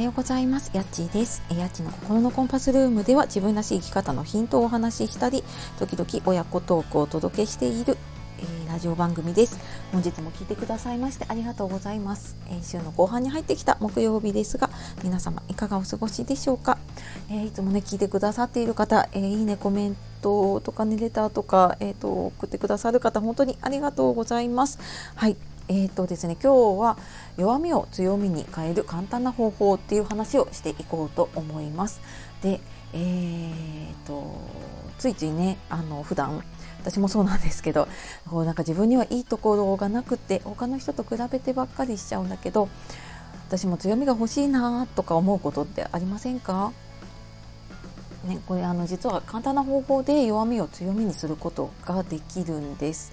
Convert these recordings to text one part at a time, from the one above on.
はようございます。やっちーです。やっちの心のコンパスルームでは自分らしい生き方のヒントをお話ししたり時々親子トークをお届けしている、えー、ラジオ番組です。本日も聞いてくださいましてありがとうございます、えー、週の後半に入ってきた木曜日ですが皆様いかがお過ごしでしょうか、えー、いつもね聞いてくださっている方、えいいねコメントとかねレターとか、えーと送ってくださる方本当にありがとうございます。はい。えーとですね、今日は弱みを強みに変える簡単な方法っていう話をしていこうと思います。で、えーと、ついついねあの普段私もそうなんですけどこうなんか自分にはいいところがなくて他の人と比べてばっかりしちゃうんだけど私も強みが欲しいなとか思うことってありませんか？ね、これあの実は簡単な方法で弱みを強みにすることができるんです。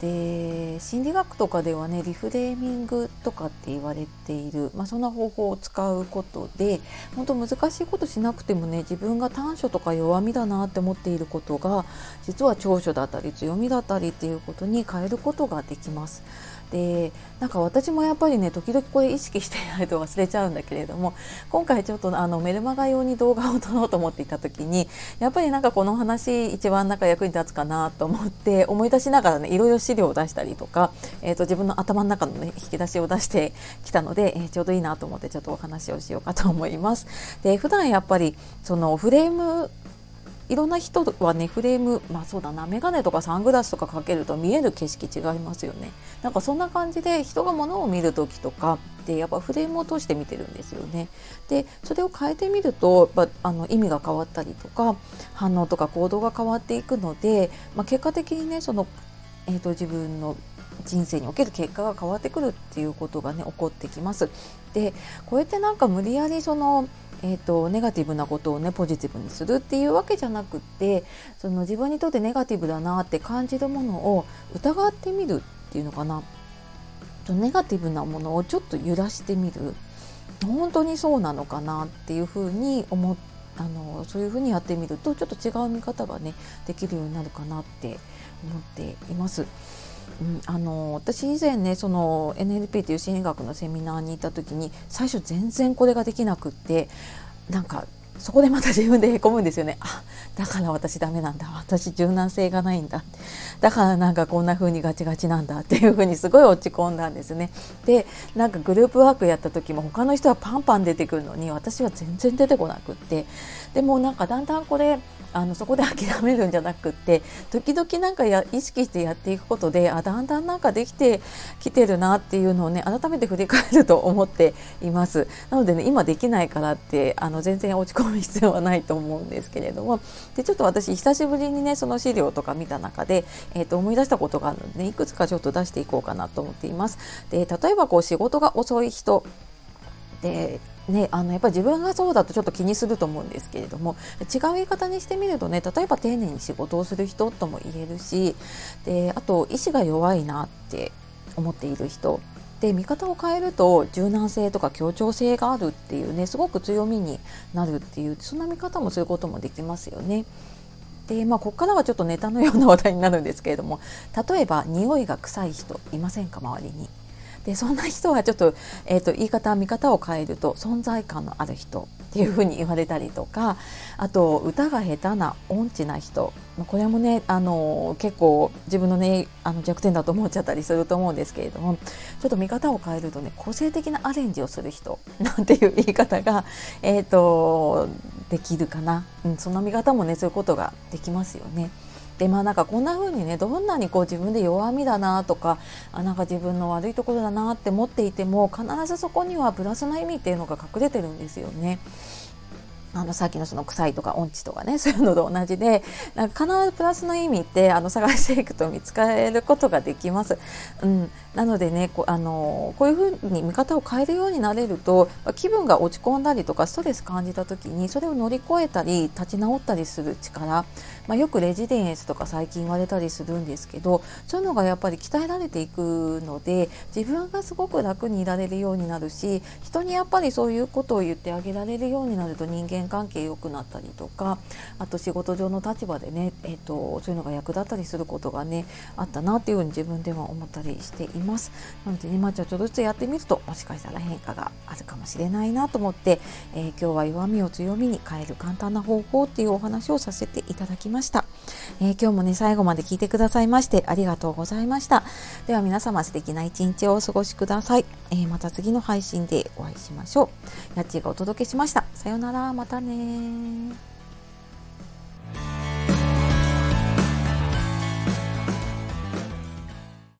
で心理学とかではねリフレーミングとかって言われている、まあ、そんな方法を使うことで本当難しいことしなくてもね自分が短所とか弱みだなって思っていることが実は長所だったり強みだったりっていうことに変えることができます。でなんか私もやっぱりね時々これ意識してないと忘れちゃうんだけれども今回ちょっとあのメルマガ用に動画を撮ろうと思っていた時にやっぱりなんかこの話一番なんか役に立つかなと思って思い出しながらねいろいろ資料を出したりとか、えーと、自分の頭の中の、ね、引き出しを出してきたので、えー、ちょうどいいなと思ってちょっとお話をしようかと思います。で普段やっぱりそのフレームいろんな人はねフレームまあそうだな眼鏡とかサングラスとかかけると見える景色違いますよねなんかそんな感じで人が物を見る時とかってやっぱフレームを通して見てるんですよねでそれを変えてみるとやっぱあの意味が変わったりとか反応とか行動が変わっていくので、まあ、結果的にねその、えーと、自分の人生における結果が変わってくるっていうことがね起こってきます。でこうやってなんか無理やりそのえーと、ネガティブなことをねポジティブにするっていうわけじゃなくってその自分にとってネガティブだなって感じるものを疑ってみるっていうのかなネガティブなものをちょっと揺らしてみる本当にそうなのかなっていうふうに思あのそういうふうにやってみるとちょっと違う見方がねできるようになるかなって思っています。あの私以前ねその NLP という心理学のセミナーに行った時に最初全然これができなくってなんかそこでまた自分でへこむんですよね。あだから私ダメなんだ。私柔軟性がないんだ。だからなんかこんな風にガチガチなんだっていう風にすごい落ち込んだんですね。でなんかグループワークやった時も他の人はパンパン出てくるのに私は全然出てこなくって。でもなんかだんだんこれあのそこで諦めるんじゃなくて時々なんかや意識してやっていくことであだんだんなんかできてきてるなっていうのをね改めて振り返ると思っています。なのでね今できないからってあの全然落ち込む必要はないと思うんですけれども。でちょっと私久しぶりにねその資料とか見た中で、えー、と思い出したことがあるので、ね、いくつかちょっと出していこうかなと思っています。で例えばこう仕事が遅い人。でね、あのやっぱり自分がそうだとちょっと気にすると思うんですけれども違う言い方にしてみるとね例えば丁寧に仕事をする人とも言えるしであと意志が弱いなって思っている人で見方を変えると柔軟性とか協調性があるっていうねすごく強みになるっていうそんな見方もすることもできますよね。でまあここからはちょっとネタのような話題になるんですけれども例えば匂いが臭い人いませんか？周りに。でそんな人はちょっと,、えーと、言い方見方を変えると存在感のある人っていうふうに言われたりとかあと歌が下手な音痴な人これもねあの結構自分のねあの弱点だと思っちゃったりすると思うんですけれどもちょっと見方を変えるとね個性的なアレンジをする人 なんていう言い方が、えーとできるかな、うん、そんな見方もねそういうことができますよね。でまあなんかこんな風にねどんなにこう自分で弱みだなとかあなんか自分の悪いところだなって思っていても必ずそこにはプラスの意味っていうのが隠れてるんですよね。あのさっきのその臭いとか音痴とかね そういうのと同じでなんか必ずプラスの意味ってあの探していくと見つかることができます。うん、なのでねこあのこういうふうに見方を変えるようになれると気分が落ち込んだりとかストレス感じた時にそれを乗り越えたり立ち直ったりする力、まあ、よくレジデンスとか最近言われたりするんですけどそういうのがやっぱり鍛えられていくので自分がすごく楽にいられるようになるし人にやっぱりそういうことを言ってあげられるようになると人間間関係良くなったりとかあと仕事上の立場でね、えーと、そういうのが役立ったりすることがねあったなっていうふうに自分では思ったりしています。なのでねまあちょっとずつやってみるともしかしたら変化があるかもしれないなと思って、えー、今日は弱みを強みに変える簡単な方法っていうお話をさせていただきました、えー、今日もね最後まで聞いてくださいましてありがとうございました。では皆様素敵な一日をお過ごしください、えー、また次の配信でお会いしましょう。やっちがお届けしました。さようなら。またね